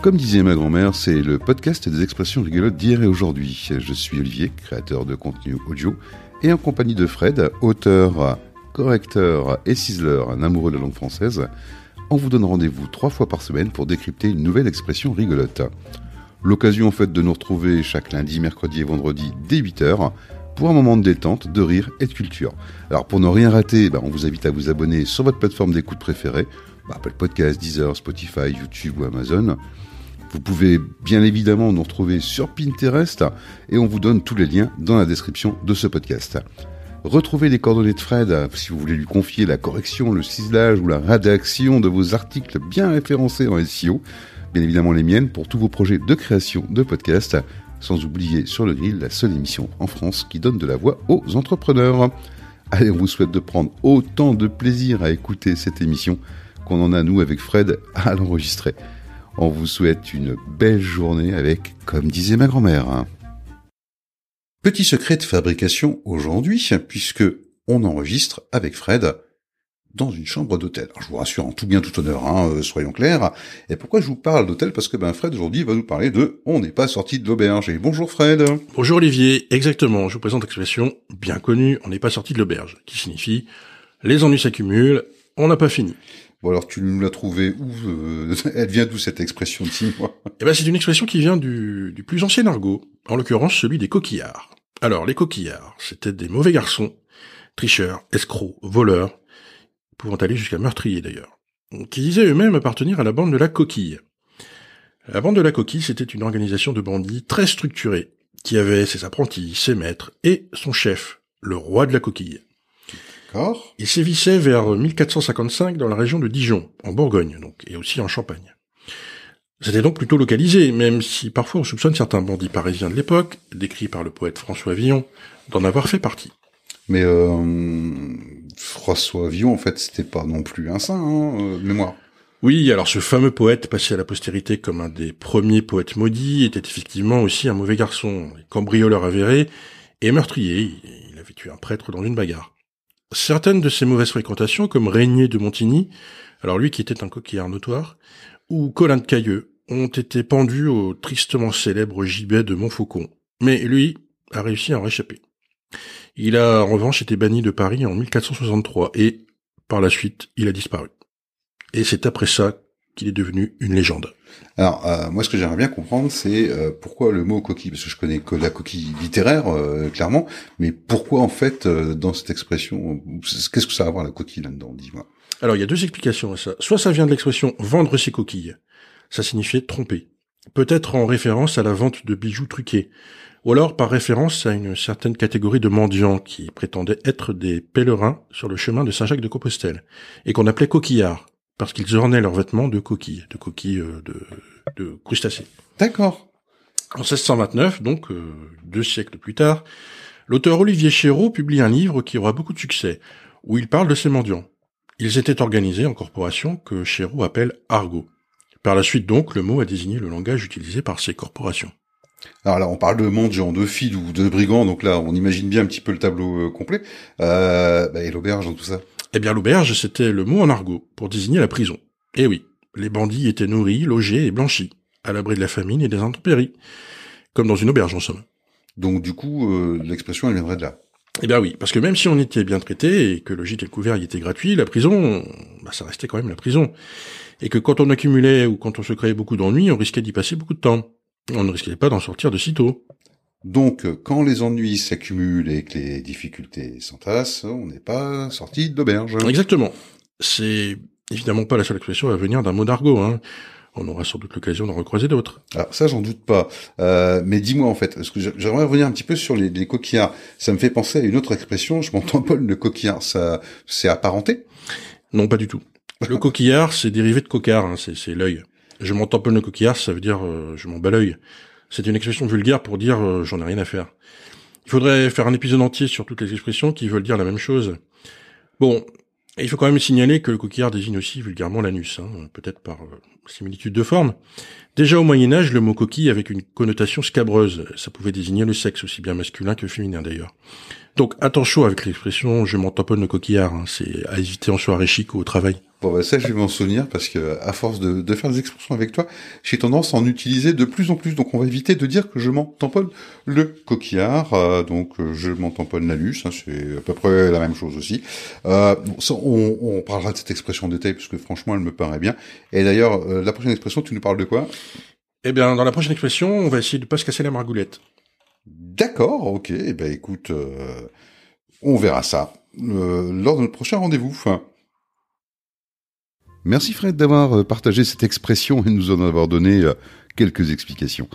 Comme disait ma grand-mère, c'est le podcast des expressions rigolotes d'hier et aujourd'hui. Je suis Olivier, créateur de contenu audio, et en compagnie de Fred, auteur, correcteur et ciseler, un amoureux de la langue française, on vous donne rendez-vous trois fois par semaine pour décrypter une nouvelle expression rigolote. L'occasion en fait de nous retrouver chaque lundi, mercredi et vendredi dès 8h pour un moment de détente, de rire et de culture. Alors pour ne rien rater, ben, on vous invite à vous abonner sur votre plateforme d'écoute préférée, ben, Apple Podcast, Deezer, Spotify, YouTube ou Amazon. Vous pouvez bien évidemment nous retrouver sur Pinterest et on vous donne tous les liens dans la description de ce podcast. Retrouvez les coordonnées de Fred si vous voulez lui confier la correction, le ciselage ou la rédaction de vos articles bien référencés en SEO. Bien évidemment les miennes pour tous vos projets de création de podcast. Sans oublier sur le grill la seule émission en France qui donne de la voix aux entrepreneurs. Allez, on vous souhaite de prendre autant de plaisir à écouter cette émission qu'on en a nous avec Fred à l'enregistrer. On vous souhaite une belle journée avec, comme disait ma grand-mère. Petit secret de fabrication aujourd'hui, puisque on enregistre avec Fred dans une chambre d'hôtel. Je vous rassure en tout bien tout honneur, hein, euh, soyons clairs. Et pourquoi je vous parle d'hôtel? Parce que ben Fred aujourd'hui va nous parler de on n'est pas sorti de l'auberge. Et bonjour Fred. Bonjour Olivier, exactement. Je vous présente l'expression bien connue, on n'est pas sorti de l'auberge, qui signifie les ennuis s'accumulent, on n'a pas fini. Bon alors tu nous l'as trouvé où euh, Elle vient d'où cette expression Dis-moi? Eh ben c'est une expression qui vient du, du plus ancien argot, en l'occurrence celui des coquillards. Alors les coquillards, c'était des mauvais garçons, tricheurs, escrocs, voleurs, pouvant aller jusqu'à meurtriers d'ailleurs, qui disaient eux-mêmes appartenir à la bande de la coquille. La bande de la coquille, c'était une organisation de bandits très structurée, qui avait ses apprentis, ses maîtres et son chef, le roi de la coquille. Il sévissait vers 1455 dans la région de Dijon, en Bourgogne, donc, et aussi en Champagne. C'était donc plutôt localisé, même si parfois on soupçonne certains bandits parisiens de l'époque, décrits par le poète François Villon, d'en avoir fait partie. Mais euh, François Villon, en fait, c'était pas non plus un saint, hein, euh, mémoire. Oui, alors ce fameux poète passé à la postérité comme un des premiers poètes maudits était effectivement aussi un mauvais garçon, cambrioleur avéré et meurtrier. Il avait tué un prêtre dans une bagarre. Certaines de ses mauvaises fréquentations, comme Régnier de Montigny, alors lui qui était un coquillard notoire, ou Colin de Cailleux, ont été pendues au tristement célèbre gibet de Montfaucon. Mais lui a réussi à en réchapper. Il a en revanche été banni de Paris en 1463 et, par la suite, il a disparu. Et c'est après ça qu'il est devenu une légende. Alors, euh, moi, ce que j'aimerais bien comprendre, c'est euh, pourquoi le mot coquille, parce que je connais que la coquille littéraire, euh, clairement, mais pourquoi, en fait, dans cette expression, qu'est-ce que ça a à voir la coquille là-dedans, dis-moi. Alors, il y a deux explications à ça. Soit ça vient de l'expression « vendre ses coquilles », ça signifiait tromper, peut-être en référence à la vente de bijoux truqués, ou alors par référence à une certaine catégorie de mendiants qui prétendaient être des pèlerins sur le chemin de Saint-Jacques de Compostelle, et qu'on appelait coquillards, parce qu'ils ornaient leurs vêtements de coquilles, de coquilles euh, de, de crustacés. D'accord. En 1629, donc euh, deux siècles plus tard, l'auteur Olivier Chéreau publie un livre qui aura beaucoup de succès, où il parle de ces mendiants. Ils étaient organisés en corporation que Chéreau appelle argot. Par la suite donc, le mot a désigné le langage utilisé par ces corporations. Alors là, on parle de mendiants, de filles ou de brigands, donc là, on imagine bien un petit peu le tableau euh, complet. Euh, bah, et l'auberge dans tout ça eh bien, l'auberge, c'était le mot en argot pour désigner la prison. Eh oui, les bandits étaient nourris, logés et blanchis, à l'abri de la famine et des intempéries. Comme dans une auberge, en somme. Donc, du coup, euh, l'expression, elle viendrait de là. Eh bien oui, parce que même si on était bien traité et que le gîte et le couvert y étaient gratuits, la prison, bah, ça restait quand même la prison. Et que quand on accumulait ou quand on se créait beaucoup d'ennuis, on risquait d'y passer beaucoup de temps. On ne risquait pas d'en sortir de sitôt. Donc, quand les ennuis s'accumulent et que les difficultés s'entassent, on n'est pas sorti d'auberge. Exactement. C'est évidemment pas la seule expression à venir d'un mot d'argot. Hein. On aura sans doute l'occasion d'en recroiser d'autres. Alors ça, j'en doute pas. Euh, mais dis-moi en fait, parce que j'aimerais revenir un petit peu sur les, les, coquillards. Ça me fait penser à une autre expression. Je m'entends pas le coquillard. Ça, c'est apparenté? Non, pas du tout. Le coquillard, c'est dérivé de cocard. Hein, c'est l'œil. Je m'en tamponne le coquillard, ça veut dire euh, je m'en bats l'œil. C'est une expression vulgaire pour dire euh, j'en ai rien à faire. Il faudrait faire un épisode entier sur toutes les expressions qui veulent dire la même chose. Bon, il faut quand même signaler que le coquillard désigne aussi vulgairement l'anus, hein, peut-être par euh, similitude de forme. Déjà au Moyen Âge, le mot coquille avait une connotation scabreuse. Ça pouvait désigner le sexe, aussi bien masculin que féminin d'ailleurs. Donc attention avec l'expression je m'en tamponne le coquillard, hein, c'est à éviter en soirée chic ou au travail. Bon, bah, ça, je vais m'en souvenir parce que, à force de, de, faire des expressions avec toi, j'ai tendance à en utiliser de plus en plus. Donc, on va éviter de dire que je m'en tamponne le coquillard. Euh, donc, euh, je m'en tamponne la luce. Hein, c'est à peu près la même chose aussi. Euh, on, on, parlera de cette expression en détail parce que, franchement, elle me paraît bien. Et d'ailleurs, euh, la prochaine expression, tu nous parles de quoi? Eh bien, dans la prochaine expression, on va essayer de pas se casser la margoulette. D'accord, ok. Eh ben, écoute, on verra ça lors de notre prochain rendez-vous. Merci Fred d'avoir euh, partagé cette expression et nous en avoir donné euh, quelques explications.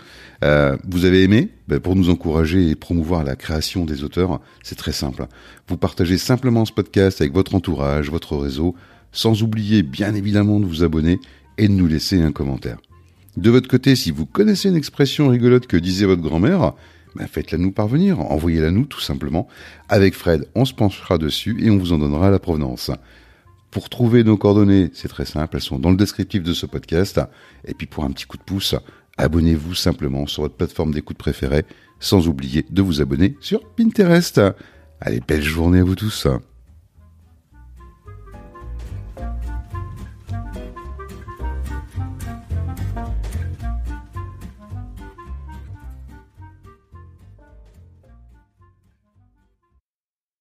Euh, vous avez aimé? Ben, Pour nous encourager et promouvoir la création des auteurs, c'est très simple. Vous partagez simplement ce podcast avec votre entourage, votre réseau, sans oublier bien évidemment de vous abonner et de nous laisser un commentaire. De votre côté, si vous connaissez une expression rigolote que disait votre grand-mère, ben faites-la nous parvenir, envoyez-la nous tout simplement. Avec Fred, on se penchera dessus et on vous en donnera la provenance. Pour trouver nos coordonnées, c'est très simple, elles sont dans le descriptif de ce podcast. Et puis pour un petit coup de pouce, abonnez-vous simplement sur votre plateforme d'écoute préférée, sans oublier de vous abonner sur Pinterest. Allez, belle journée à vous tous.